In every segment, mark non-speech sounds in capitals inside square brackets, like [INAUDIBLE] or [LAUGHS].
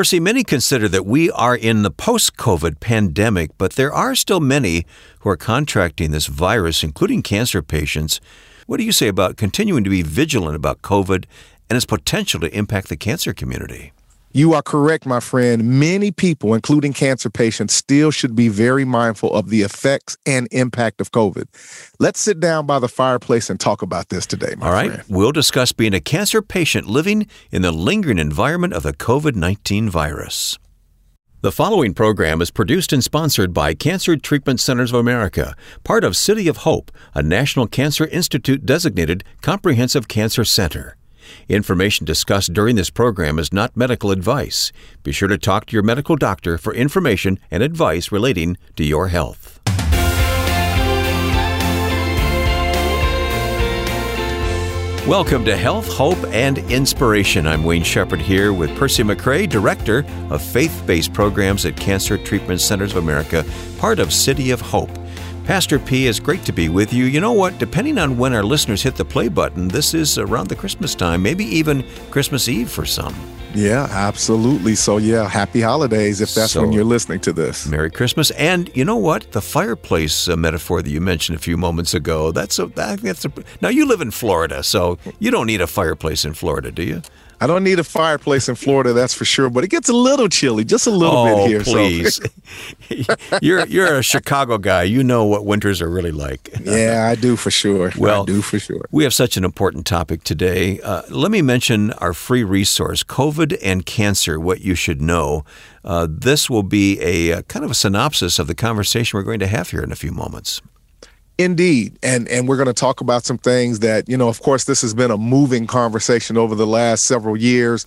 Percy, many consider that we are in the post COVID pandemic, but there are still many who are contracting this virus, including cancer patients. What do you say about continuing to be vigilant about COVID and its potential to impact the cancer community? You are correct, my friend. Many people, including cancer patients, still should be very mindful of the effects and impact of COVID. Let's sit down by the fireplace and talk about this today, my All right. friend. We'll discuss being a cancer patient living in the lingering environment of the COVID 19 virus. The following program is produced and sponsored by Cancer Treatment Centers of America, part of City of Hope, a National Cancer Institute designated comprehensive cancer center. Information discussed during this program is not medical advice. Be sure to talk to your medical doctor for information and advice relating to your health. Welcome to Health, Hope, and Inspiration. I'm Wayne Shepherd here with Percy McCray, Director of Faith Based Programs at Cancer Treatment Centers of America, part of City of Hope. Pastor P, it's great to be with you. You know what? Depending on when our listeners hit the play button, this is around the Christmas time, maybe even Christmas Eve for some. Yeah, absolutely. So, yeah, happy holidays if that's So- when you're listening to this. Merry Christmas. And you know what? The fireplace uh, metaphor that you mentioned a few moments ago, that's a, that, that's a, now you live in Florida, so you don't need a fireplace in Florida, do you? I don't need a fireplace in Florida, that's for sure, but it gets a little chilly, just a little oh, bit here. so- please. [LAUGHS] [LAUGHS] you're, you're a Chicago guy. You know what winters are really like. yeah, I do for sure. Well, I do for sure. We have such an important topic today. Uh, let me mention our free resource, COVID and Cancer What You Should Know. Uh, this will be a, uh kind of a synopsis of the conversation we're going to have here in a few moments. Indeed. And and we're going to talk about some things that, you know, of course, this has been a moving conversation over the last several years.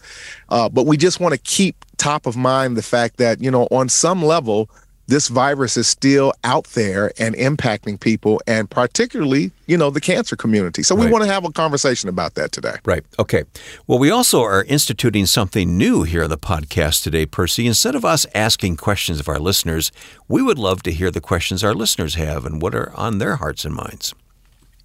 Uh, but we just want to keep top of mind the fact that, you know, on some level, this virus is still out there and impacting people and particularly, you know, the cancer community. So we Right. want to have a conversation about that today. Right. Okay. Well, we also are instituting something new here on the podcast today, Percy. Instead of us asking questions of our listeners, we would love to hear the questions our listeners have and what are on their hearts and minds.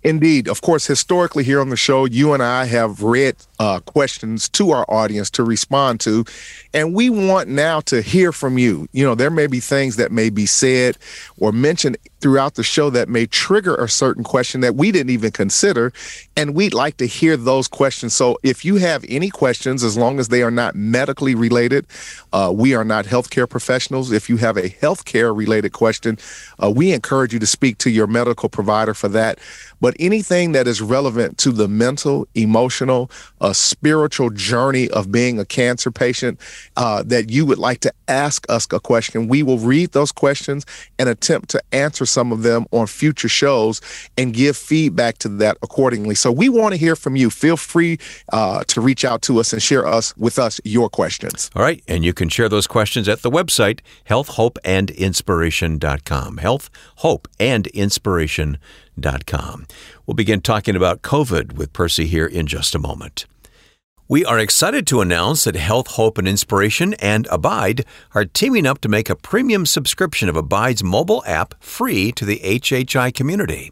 Indeed. Of course, historically here on the show, you and I have read uh, questions to our audience to respond to. And we want now to hear from you. You know, there may be things that may be said or mentioned throughout the show that may trigger a certain question that we didn't even consider. And we'd like to hear those questions. So if you have any questions, as long as they are not medically related, uh, we are not healthcare professionals. If you have a healthcare related question, uh, we encourage you to speak to your medical provider for that. But anything that is relevant to the mental, emotional, uh, spiritual journey of being a cancer patient uh, that you would like to ask us a question, we will read those questions and attempt to answer some of them on future shows and give feedback to that accordingly. So we want to hear from you. Feel free uh, to reach out to us and share us with us your questions. All right. And you can share those questions at the website, healthhopeandinspiration.com. Health, Hope, and Inspiration.com. We'll begin talking about COVID with Percy here in just a moment. We are excited to announce that Health, Hope, and Inspiration and Abide are teaming up to make a premium subscription of Abide's mobile app free to the HHI community.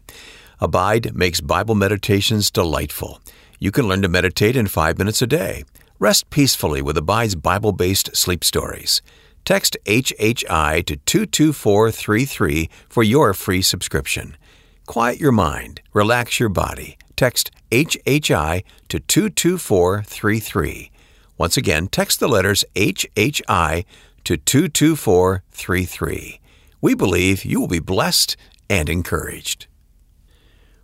Abide makes Bible meditations delightful. You can learn to meditate in five minutes a day. Rest peacefully with Abide's Bible based sleep stories. Text HHI to 22433 for your free subscription. Quiet your mind, relax your body. Text HHI to 22433. Once again, text the letters HHI to 22433. We believe you will be blessed and encouraged.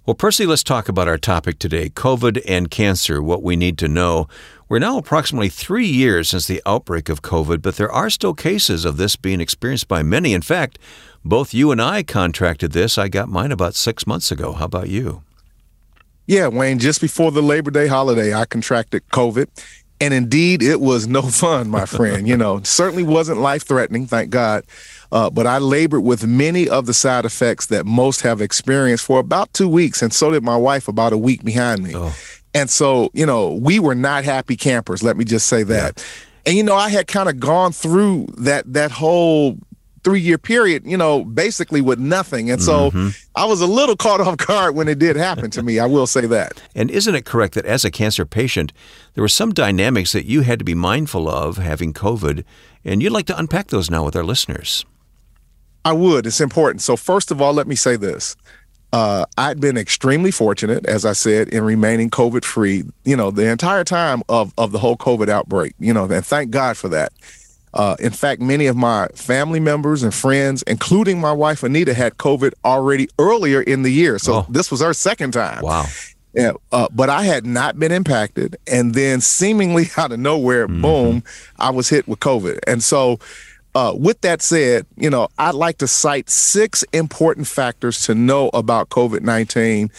Well, Percy, let's talk about our topic today COVID and cancer, what we need to know. We're now approximately three years since the outbreak of COVID, but there are still cases of this being experienced by many. In fact, both you and I contracted this. I got mine about six months ago. How about you? Yeah, Wayne, just before the Labor Day holiday, I contracted COVID. And indeed, it was no [LAUGHS] fun, my friend. You know, certainly wasn't life threatening, thank God. Uh, but I labored with many of the side effects that most have experienced for about two weeks. And so did my wife about a week behind me. Oh. And so, you know, we were not happy campers, let me just say that. And, you know, I had kind of gone through that, that whole three year period, you know, basically with nothing. And so mm-hmm. I was a little caught off guard when it did happen to me. I will say that. And isn't it correct that as a cancer patient, there were some dynamics that you had to be mindful of having COVID? And you'd like to unpack those now with our listeners. I would. It's important. So, first of all, let me say this. Uh, I'd been extremely fortunate, as I said, in remaining COVID free, you know, the entire time of, of the whole COVID outbreak, you know, and thank God for that. Uh, in fact, many of my family members and friends, including my wife Anita, had COVID already earlier in the year. So oh. this was our second time. Wow. Yeah, uh, but I had not been impacted. And then, seemingly [LAUGHS] out of nowhere, mm-hmm. boom, I was hit with COVID. And so, uh, with that said, you know, I'd like to cite six important factors to know about COVID 19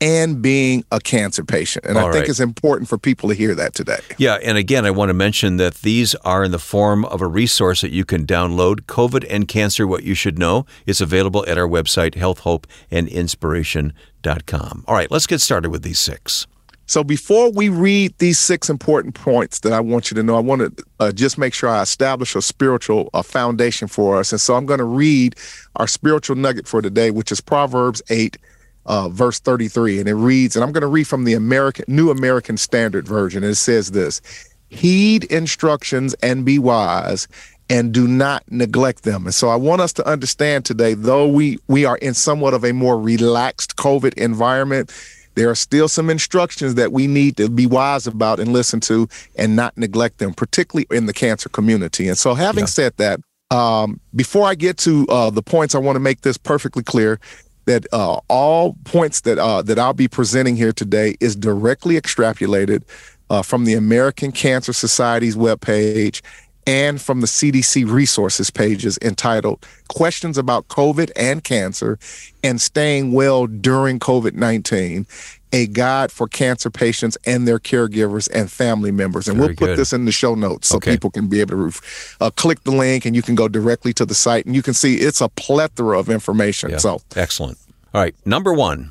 and being a cancer patient. And All I think right. it's important for people to hear that today. Yeah. And again, I want to mention that these are in the form of a resource that you can download COVID and Cancer What You Should Know. It's available at our website, healthhopeandinspiration.com. All right, let's get started with these six. So before we read these six important points that I want you to know, I want to uh, just make sure I establish a spiritual uh, foundation for us. And so I'm going to read our spiritual nugget for today, which is Proverbs 8, uh, verse 33. And it reads, and I'm going to read from the American New American Standard Version. And it says this Heed instructions and be wise and do not neglect them. And so I want us to understand today, though we we are in somewhat of a more relaxed COVID environment, there are still some instructions that we need to be wise about and listen to and not neglect them, particularly in the cancer community. And so, having yeah. said that, um, before I get to uh, the points, I want to make this perfectly clear that uh, all points that uh, that I'll be presenting here today is directly extrapolated uh, from the American Cancer Society's webpage and from the CDC resources pages entitled Questions About COVID and Cancer and Staying Well During COVID 19, a guide for cancer patients and their caregivers and family members. And Very we'll put good. this in the show notes so okay. people can be able to uh, click the link and you can go directly to the site and you can see it's a plethora of information. Yeah. So excellent. All right, number one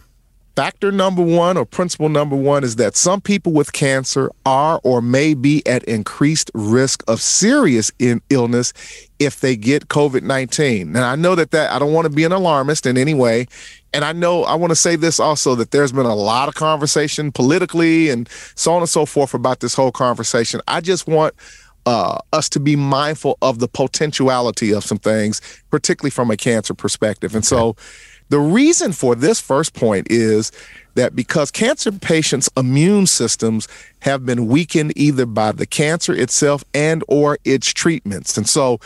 Factor number one or principle number one is that some people with cancer are or may be at increased risk of serious in illness if they get COVID 19. And I know that, that I don't want to be an alarmist in any way. And I know I want to say this also that there's been a lot of conversation politically and so on and so forth about this whole conversation. I just want uh, us to be mindful of the potentiality of some things, particularly from a cancer perspective. And so, the reason for this first point is that because cancer patients' immune systems have been weakened either by the cancer itself and or its treatments. And so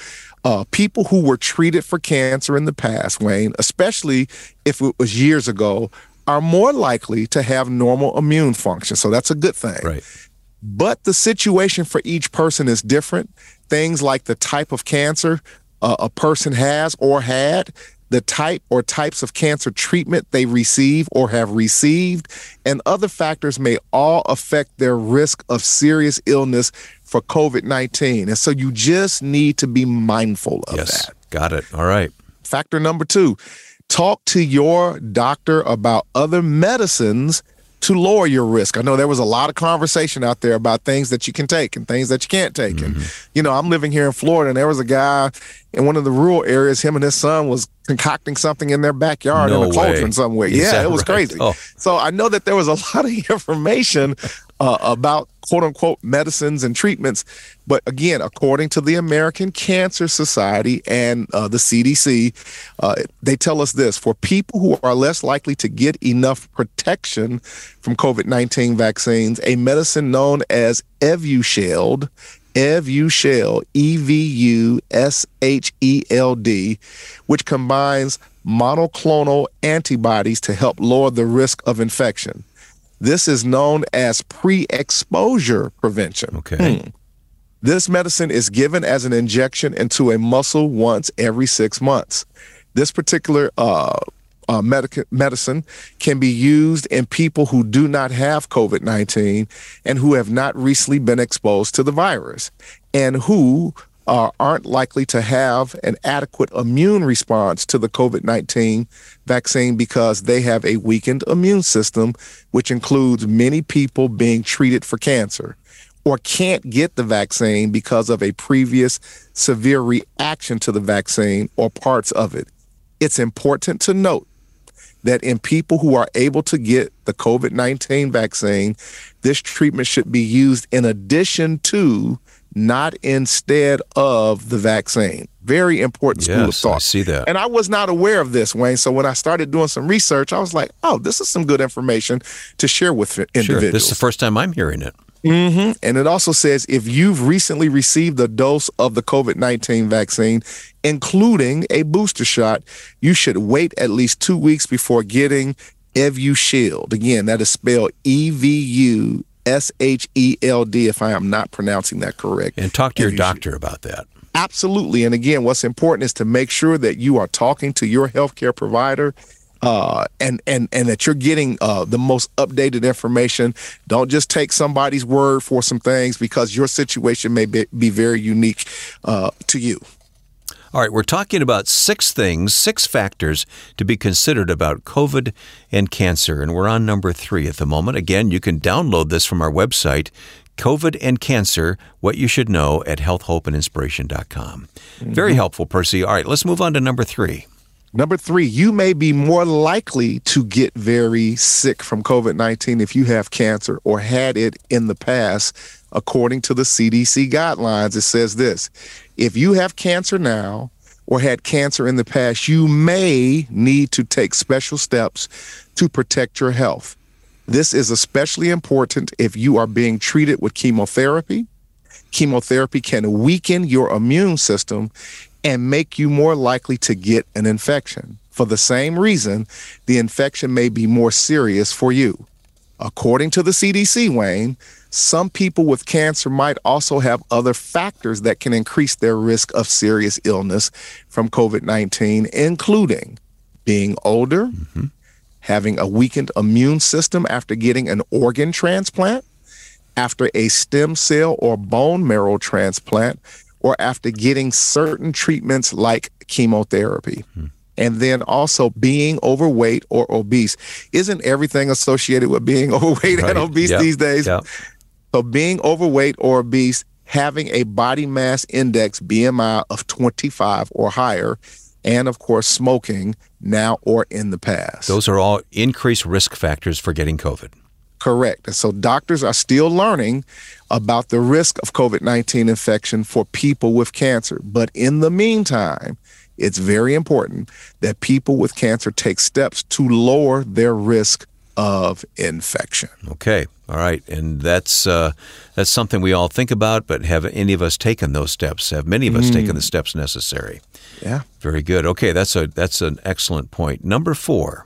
uh, people who were treated for cancer in the past, Wayne, especially if it was years ago, are more likely to have normal immune function. So that's a good thing. Right. But the situation for each person is different. Things like the type of cancer uh, a person has or had the type or types of cancer treatment they receive or have received, and other factors may all affect their risk of serious illness for COVID 19. And so you just need to be mindful of yes, that. Got it. All right. Factor number two talk to your doctor about other medicines to lower your risk. I know there was a lot of conversation out there about things that you can take and things that you can't take. Mm-hmm. And you know, I'm living here in Florida and there was a guy in one of the rural areas, him and his son was concocting something in their backyard no in a cauldron somewhere. Is yeah, it was right? crazy. Oh. So I know that there was a [LAUGHS] lot of information uh, about quote unquote medicines and treatments. But again, according to the American Cancer Society and uh, the CDC, uh, they tell us this for people who are less likely to get enough protection from COVID 19 vaccines, a medicine known as Evusheld, Evusheld, E V U S H E L D, which combines monoclonal antibodies to help lower the risk of infection. This is known as pre exposure prevention. Okay. Hmm. This medicine is given as an injection into a muscle once every six months. This particular uh, uh, medic- medicine can be used in people who do not have COVID 19 and who have not recently been exposed to the virus and who uh, aren't likely to have an adequate immune response to the COVID 19 vaccine because they have a weakened immune system, which includes many people being treated for cancer or can't get the vaccine because of a previous severe reaction to the vaccine or parts of it. It's important to note that in people who are able to get the COVID 19 vaccine, this treatment should be used in addition to, not instead of the vaccine. Very important school yes, of thought. I see that. And I was not aware of this, Wayne. So when I started doing some research, I was like, oh, this is some good information to share with individuals. Sure. This is the first time I'm hearing it. Mm-hmm. And it also says if you've recently received a dose of the COVID 19 vaccine, including a booster shot, you should wait at least two weeks before getting Evusheld. Again, that is spelled E V U S H E L D, if I am not pronouncing that correct. And talk to your doctor about that. Absolutely. And again, what's important is to make sure that you are talking to your healthcare provider uh, and and and that you're getting uh, the most updated information. Don't just take somebody's word for some things because your situation may be, be very unique uh, to you. All right, we're talking about six things, six factors to be considered about COVID and cancer, and we're on number three at the moment. Again, you can download this from our website, COVID and Cancer, What You Should Know at healthhopeandinspiration.com. Mm-hmm. Very helpful, Percy. All right, let's move on to number three. Number three, you may be more likely to get very sick from COVID 19 if you have cancer or had it in the past. According to the CDC guidelines, it says this if you have cancer now or had cancer in the past, you may need to take special steps to protect your health. This is especially important if you are being treated with chemotherapy. Chemotherapy can weaken your immune system and make you more likely to get an infection. For the same reason, the infection may be more serious for you. According to the CDC, Wayne, some people with cancer might also have other factors that can increase their risk of serious illness from COVID 19, including being older, mm-hmm. having a weakened immune system after getting an organ transplant, after a stem cell or bone marrow transplant, or after getting certain treatments like chemotherapy. Hmm. And then also being overweight or obese. Isn't everything associated with being [LAUGHS] overweight right. and obese yep. these days? Yep. So being overweight or obese, having a body mass index BMI of 25 or higher, and of course smoking now or in the past. Those are all increased risk factors for getting COVID. Correct. And so doctors are still learning about the risk of COVID 19 infection for people with cancer. But in the meantime, it's very important that people with cancer take steps to lower their risk of infection. Okay. All right. And that's uh, that's something we all think about, but have any of us taken those steps? Have many of us mm. taken the steps necessary? Yeah. Very good. Okay, that's a that's an excellent point. Number 4.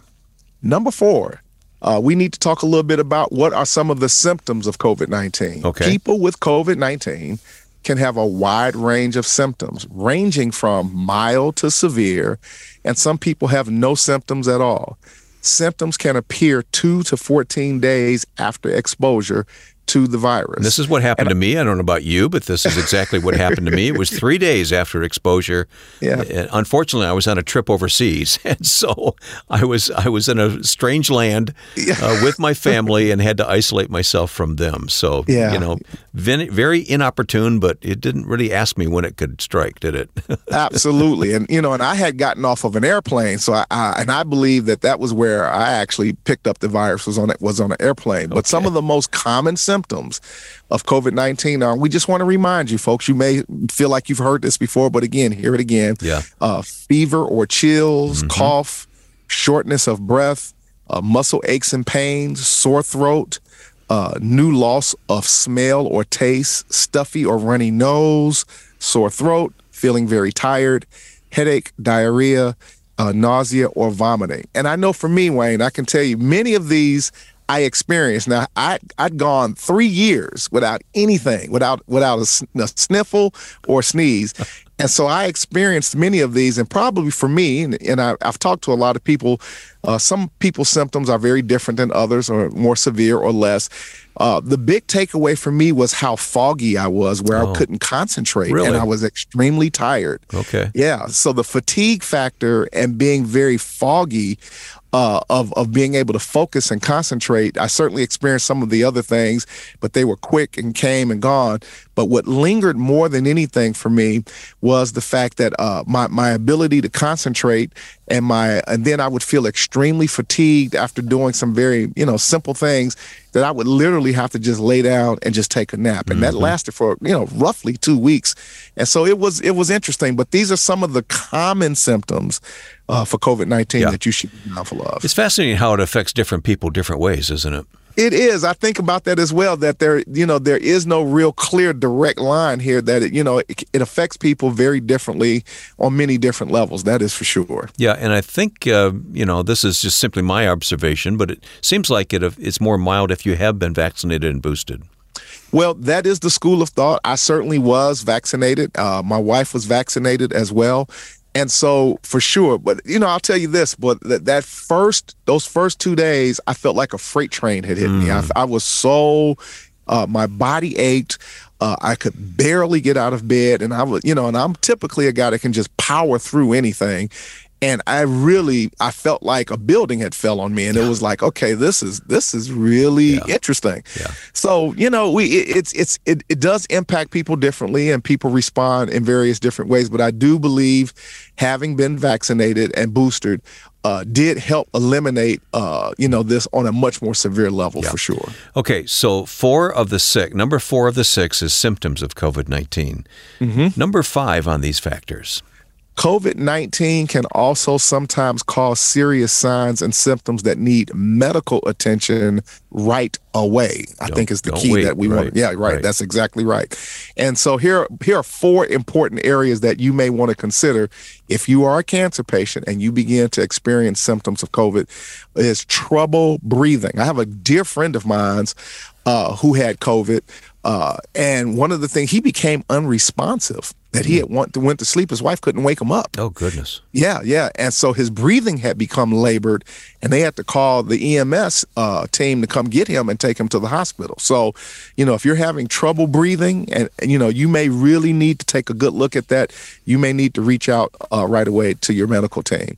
Number 4 uh, we need to talk a little bit about what are some of the symptoms of COVID 19. Okay. People with COVID 19 can have a wide range of symptoms, ranging from mild to severe, and some people have no symptoms at all. Symptoms can appear two to 14 days after exposure to the virus. This is what happened and, to me. I don't know about you, but this is exactly what happened to me. It was [LAUGHS] three days after exposure. Yeah. And unfortunately, I was on a trip overseas, [LAUGHS] and so I was I was in a strange land uh, with my [LAUGHS] family and had to isolate myself from them. So yeah. you know, very inopportune, but it didn't really ask me when it could strike, did it? Absolutely, and you know, and I had gotten off of an airplane, so I, I, and I believe that that was where I actually picked up the virus was on it was on an airplane. But okay. some of the most common symptoms symptoms of COVID 19 are. We just want to remind you, folks, you may feel like you've heard this before, but again, hear it again. Yeah. Uh, fever or chills, mm-hmm. cough, shortness of breath, uh, muscle aches and pains, sore throat, uh, new loss of smell or taste, stuffy or runny nose, sore throat, feeling very tired, headache, diarrhea, uh, nausea, or vomiting. And I know for me, Wayne, I can tell you many of these I experienced. Now, I I'd gone three years without anything, without without a, a sniffle or sneeze, [LAUGHS] and so I experienced many of these. And probably for me, and, and I, have talked to a lot of people Uh, some people's symptoms are very different than others, or more severe or less. Uh, the big takeaway for me was how foggy I was, where Oh. I couldn't concentrate, Really? and I was extremely tired. Okay. Yeah. So the fatigue factor and being very foggy uh, of of being able to focus and concentrate. I certainly experienced some of the other things, but they were quick and came and gone. But what lingered more than anything for me was the fact that uh, my my ability to concentrate and my and then I would feel extremely fatigued after doing some very you know simple things that I would literally have to just lay down and just take a nap, and that lasted for you know roughly two weeks. And so it was it was interesting. But these are some of the common symptoms uh, for COVID nineteen Yeah. that you should be mindful of. It's fascinating how it affects different people different ways, isn't it? It is. I think about that as well. That there, you know, there is no real clear direct line here. That it, you know, it, it affects people very differently on many different levels. That is for sure. Yeah, and I think uh, you know this is just simply my observation, but it seems like it it's more mild if you have been vaccinated and boosted. Well, that is the school of thought. I certainly was vaccinated. Uh, my wife was vaccinated as well. And so for sure, but you know, I'll tell you this, but that, that first, those first two days, I felt like a freight train had hit me. I, I was so, uh, my body ached. Uh, I could barely get out of bed. And I was, you know, and I'm typically a guy that can just power through anything. And I really, I felt like a building had fell on me, and it was like, okay, this is this is really interesting. Yeah. So you know, we it, it's it's it, it does impact people differently, and people respond in various different ways. But I do believe having been vaccinated and boosted uh, did help eliminate uh, you know this on a much more severe level for sure. Okay, so four of the six, number four of the six is symptoms of COVID 19. Number five on these factors. COVID 19 can also sometimes cause serious signs and symptoms that need medical attention right away. I Don't- think is the key wait, that we right, want. Yeah, right, right. That's exactly right. And so here, here are four important areas that you may want to consider if you are a cancer patient and you begin to experience symptoms of COVID. Is trouble breathing. I have a dear friend of mine's uh, who had COVID, uh, and one of the things he became unresponsive. That he had went to, went to sleep, his wife couldn't wake him up. Oh, goodness. Yeah, yeah. And so his breathing had become labored, and they had to call the EMS uh, team to come get him and take him to the hospital. So, you know, if you're having trouble breathing, and, and you know, you may really need to take a good look at that. You may need to reach out uh, right away to your medical team.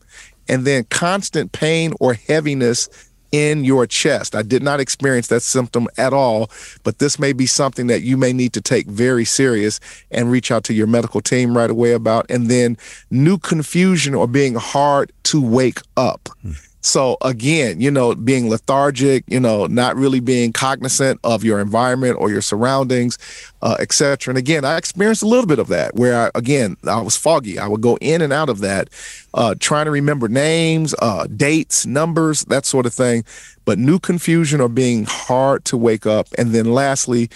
And then constant pain or heaviness in your chest. I did not experience that symptom at all, but this may be something that you may need to take very serious and reach out to your medical team right away about. And then new confusion or being hard to wake up. Hmm. So again, you know, being lethargic, you know, not really being cognizant of your environment or your surroundings, uh, et cetera. And again, I experienced a little bit of that where I, again, I was foggy. I would go in and out of that, uh, trying to remember names, uh, dates, numbers, that sort of thing. But new confusion or being hard to wake up. And then lastly,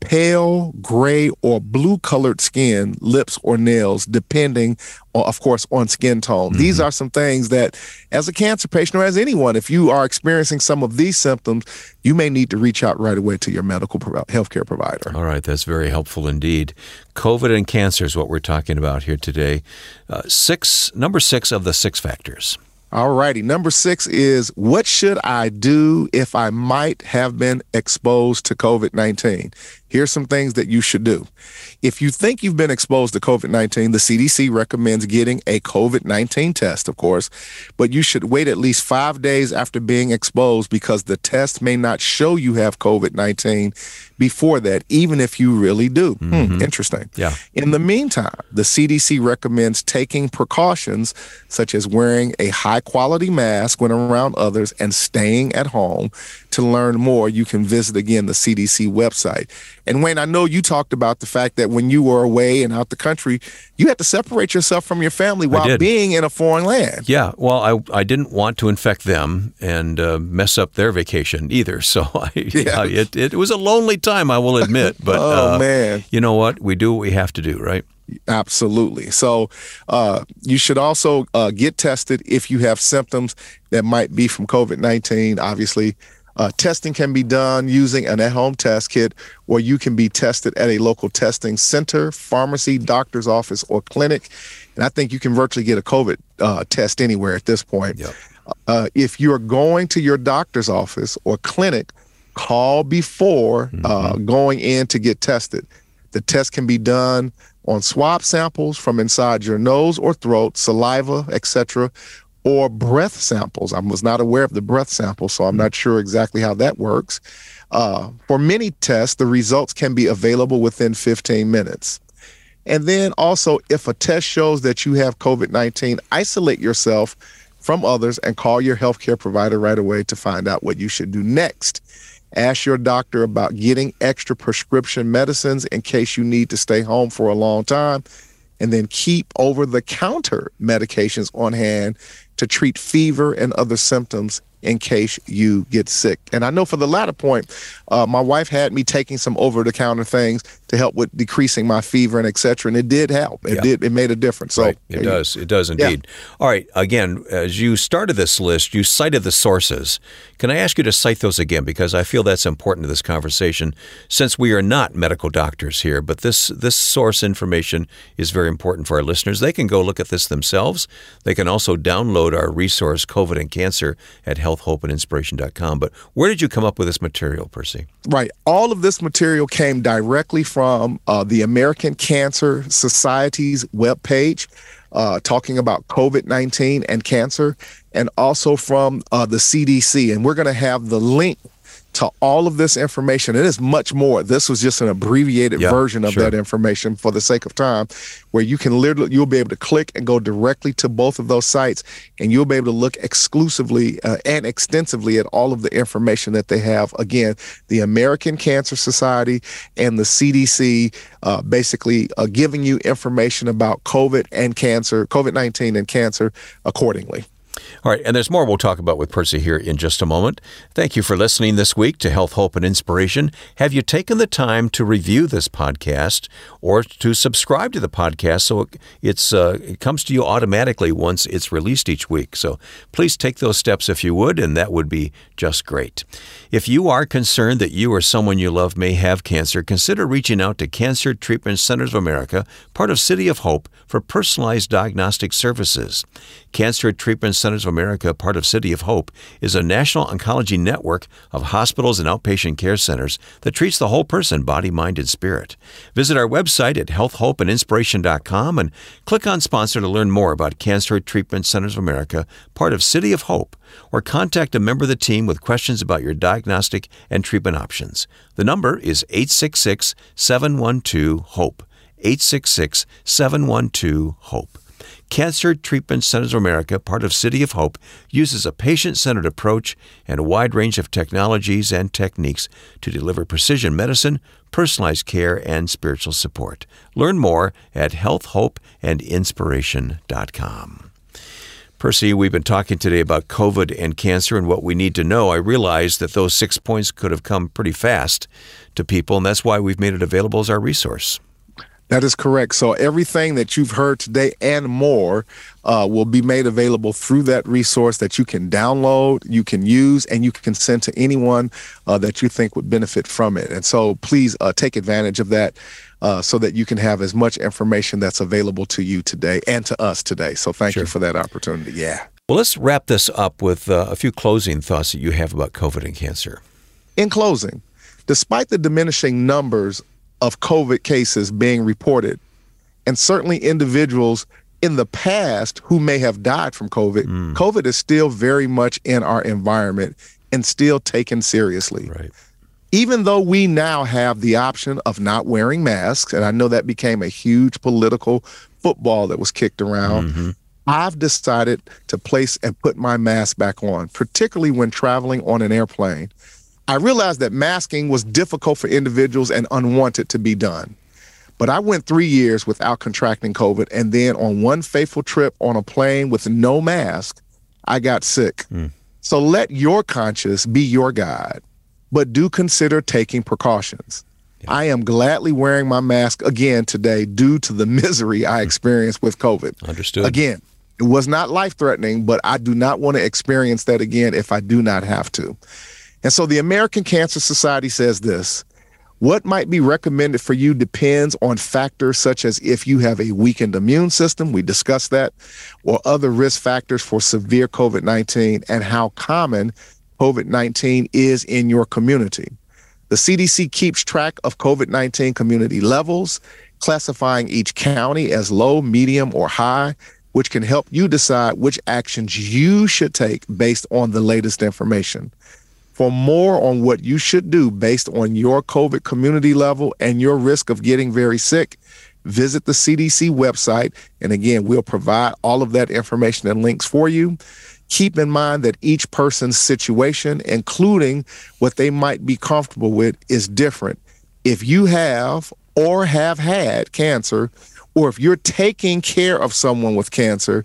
pale gray or blue colored skin, lips or nails, depending, of course, on skin tone. These are some things that, as a cancer patient or as anyone, if you are experiencing some of these symptoms, you may need to reach out right away to your medical pro- healthcare provider. All right, that's very helpful indeed. COVID and cancer is what we're talking about here today. Uh, six, number six of the six factors. All righty. Number six is what should I do if I might have been exposed to COVID 19? Here's some things that you should do. If you think you've been exposed to COVID 19, the CDC recommends getting a COVID 19 test, of course, but you should wait at least five days after being exposed because the test may not show you have COVID 19 before that, even if you really do. Hmm, interesting. Yeah. In the meantime, the CDC recommends taking precautions such as wearing a high quality mask when around others and staying at home. To learn more, you can visit again the CDC website. And Wayne, I know you talked about the fact that when you were away and out the country, you had to separate yourself from your family while being in a foreign land. Yeah, well, I, I didn't want to infect them and uh, mess up their vacation either. [LAUGHS] So I, [LAUGHS] yeah. it, it was a lonely time, I will admit. [LAUGHS] But Oh, uh, man. you know what? We do what we have to do, right? Absolutely. So uh, you should also uh, get tested if you have symptoms that might be from COVID 19. Obviously, uh, testing can be done using an at home test kit, or you can be tested at a local testing center, pharmacy, doctor's office, or clinic. And I think you can virtually get a COVID uh, test anywhere at this point. Yep. Uh, if you're going to your doctor's office or clinic, call before uh, mm-hmm. going in to get tested. The test can be done on swab samples from inside your nose or throat, saliva, etc., or breath samples. I was not aware of the breath sample, so I'm not sure exactly how that works. Uh, for many tests, the results can be available within 15 minutes. And then also, if a test shows that you have COVID 19, isolate yourself from others and call your healthcare provider right away to find out what you should do next. Ask your doctor about getting extra prescription medicines in case you need to stay home for a long time. And then keep over the counter medications on hand to treat fever and other symptoms in case you get sick. And I know for the latter point, uh, my wife had me taking some over the counter things to help with decreasing my fever and etc. And it did help. It yeah. did. It made a difference. So right. it does. It does indeed. Yeah. All right. Again, as you started this list, you cited the sources. Can I ask you to cite those again because I feel that's important to this conversation. Since we are not medical doctors here, but this this source information is very important for our listeners. They can go look at this themselves. They can also download our resource, COVID and Cancer, at healthhopeandinspiration.com. But where did you come up with this material, Percy? Right. All of this material came directly from uh, the American Cancer Society's webpage. Uh, talking about COVID 19 and cancer, and also from uh, the CDC. And we're going to have the link to all of this information. It is much more. This was just an abbreviated yeah, version of sure. that information for the sake of time, where you can literally you'll be able to click and go directly to both of those sites, and you'll be able to look exclusively uh, and extensively at all of the information that they have. Again, the American Cancer Society and the CDC, uh, basically uh, giving you information about COVID and cancer, COVID nineteen and cancer accordingly. All right, and there's more we'll talk about with Percy here in just a moment. Thank you for listening this week to Health, Hope, and Inspiration. Have you taken the time to review this podcast or to subscribe to the podcast so it's uh, it comes to you automatically once it's released each week? So please take those steps if you would, and that would be just great. If you are concerned that you or someone you love may have cancer, consider reaching out to Cancer Treatment Centers of America, part of City of Hope, for personalized diagnostic services. Cancer Treatment Centers of America, part of City of Hope, is a national oncology network of hospitals and outpatient care centers that treats the whole person, body, mind, and spirit. Visit our website at healthhopeandinspiration.com and click on sponsor to learn more about Cancer Treatment Centers of America, part of City of Hope, or contact a member of the team with questions about your diagnostic and treatment options. The number is 866 712 HOPE. 866 712 HOPE. Cancer Treatment Centers of America, part of City of Hope, uses a patient centered approach and a wide range of technologies and techniques to deliver precision medicine, personalized care, and spiritual support. Learn more at healthhopeandinspiration.com. Percy, we've been talking today about COVID and cancer and what we need to know. I realize that those six points could have come pretty fast to people, and that's why we've made it available as our resource. That is correct. So everything that you've heard today and more uh, will be made available through that resource that you can download, you can use, and you can send to anyone uh, that you think would benefit from it. And so please uh, take advantage of that uh, so that you can have as much information that's available to you today and to us today. So thank sure. you for that opportunity. Yeah. Well, let's wrap this up with uh, a few closing thoughts that you have about COVID and cancer. In closing, despite the diminishing numbers of COVID cases being reported, and certainly individuals in the past who may have died from COVID, mm. COVID is still very much in our environment and still taken seriously. Right. Even though we now have the option of not wearing masks, and I know that became a huge political football that was kicked around, mm-hmm. I've decided to place and put my mask back on, particularly when traveling on an airplane. I realized that masking was difficult for individuals and unwanted to be done. But I went three years without contracting COVID. And then on one fateful trip on a plane with no mask, I got sick. Mm. So let your conscience be your guide, but do consider taking precautions. Yeah. I am gladly wearing my mask again today due to the [LAUGHS] misery I experienced with COVID. Understood. Again, it was not life threatening, but I do not want to experience that again if I do not have to. And so the American Cancer Society says this What might be recommended for you depends on factors such as if you have a weakened immune system, we discussed that, or other risk factors for severe COVID 19 and how common COVID 19 is in your community. The CDC keeps track of COVID 19 community levels, classifying each county as low, medium, or high, which can help you decide which actions you should take based on the latest information. For more on what you should do based on your COVID community level and your risk of getting very sick, visit the CDC website. And again, we'll provide all of that information and links for you. Keep in mind that each person's situation, including what they might be comfortable with, is different. If you have or have had cancer, or if you're taking care of someone with cancer,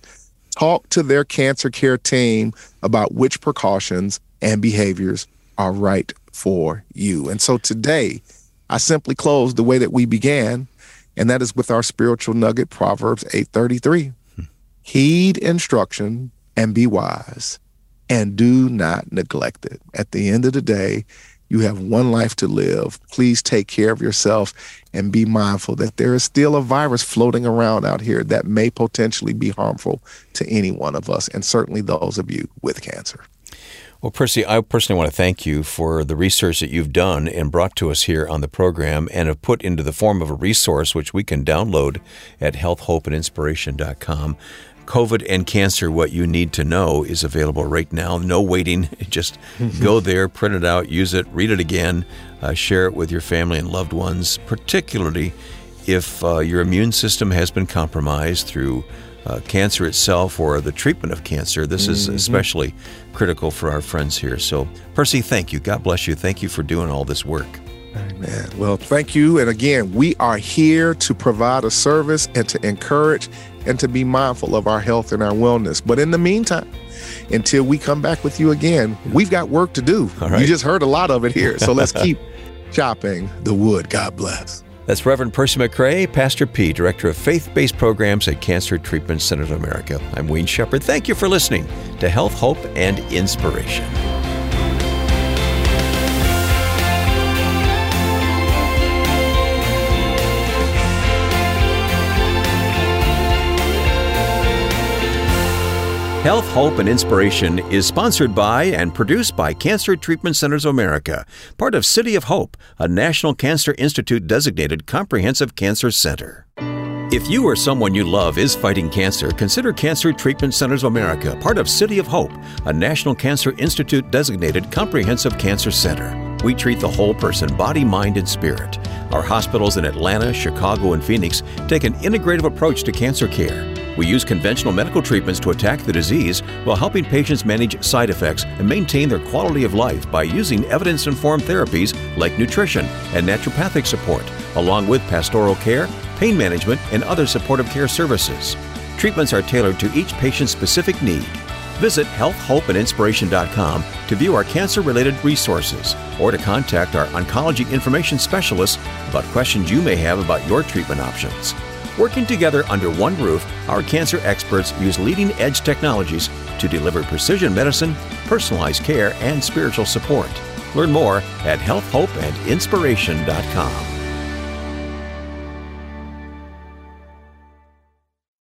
talk to their cancer care team about which precautions and behaviors are right for you. And so today, I simply close the way that we began, and that is with our spiritual nugget, Proverbs 8:33. Hmm. Heed instruction and be wise, and do not neglect it. At the end of the day, you have one life to live. Please take care of yourself and be mindful that there is still a virus floating around out here that may potentially be harmful to any one of us, and certainly those of you with cancer. Well, Percy, I personally want to thank you for the research that you've done and brought to us here on the program and have put into the form of a resource which we can download at healthhopeandinspiration.com. COVID and cancer, what you need to know is available right now. No waiting. [LAUGHS] Just [LAUGHS] go there, print it out, use it, read it again, uh, share it with your family and loved ones, particularly if uh, your immune system has been compromised through uh, cancer itself or the treatment of cancer. This is mm-hmm. especially critical for our friends here. So, Percy, thank you. God bless you. Thank you for doing all this work. Amen. Well, thank you. And again, we are here to provide a service and to encourage and to be mindful of our health and our wellness. But in the meantime, until we come back with you again, we've got work to do. You just heard a lot of it here. So let's [LAUGHS] keep chopping the wood. God bless. That's Reverend Percy McCray, Pastor P, Director of Faith Based Programs at Cancer Treatment Center of America. I'm Wayne Shepherd. Thank you for listening to Health, Hope, and Inspiration. Health, Hope, and Inspiration is sponsored by and produced by Cancer Treatment Centers of America, part of City of Hope, a National Cancer Institute designated comprehensive cancer center. If you or someone you love is fighting cancer, consider Cancer Treatment Centers of America, part of City of Hope, a National Cancer Institute designated comprehensive cancer center. We treat the whole person, body, mind, and spirit. Our hospitals in Atlanta, Chicago, and Phoenix take an integrative approach to cancer care. We use conventional medical treatments to attack the disease while helping patients manage side effects and maintain their quality of life by using evidence informed therapies like nutrition and naturopathic support, along with pastoral care, pain management, and other supportive care services. Treatments are tailored to each patient's specific need. Visit healthhopeandinspiration.com to view our cancer related resources or to contact our oncology information specialists about questions you may have about your treatment options. Working together under one roof, our cancer experts use leading edge technologies to deliver precision medicine, personalized care, and spiritual support. Learn more at healthhopeandinspiration.com.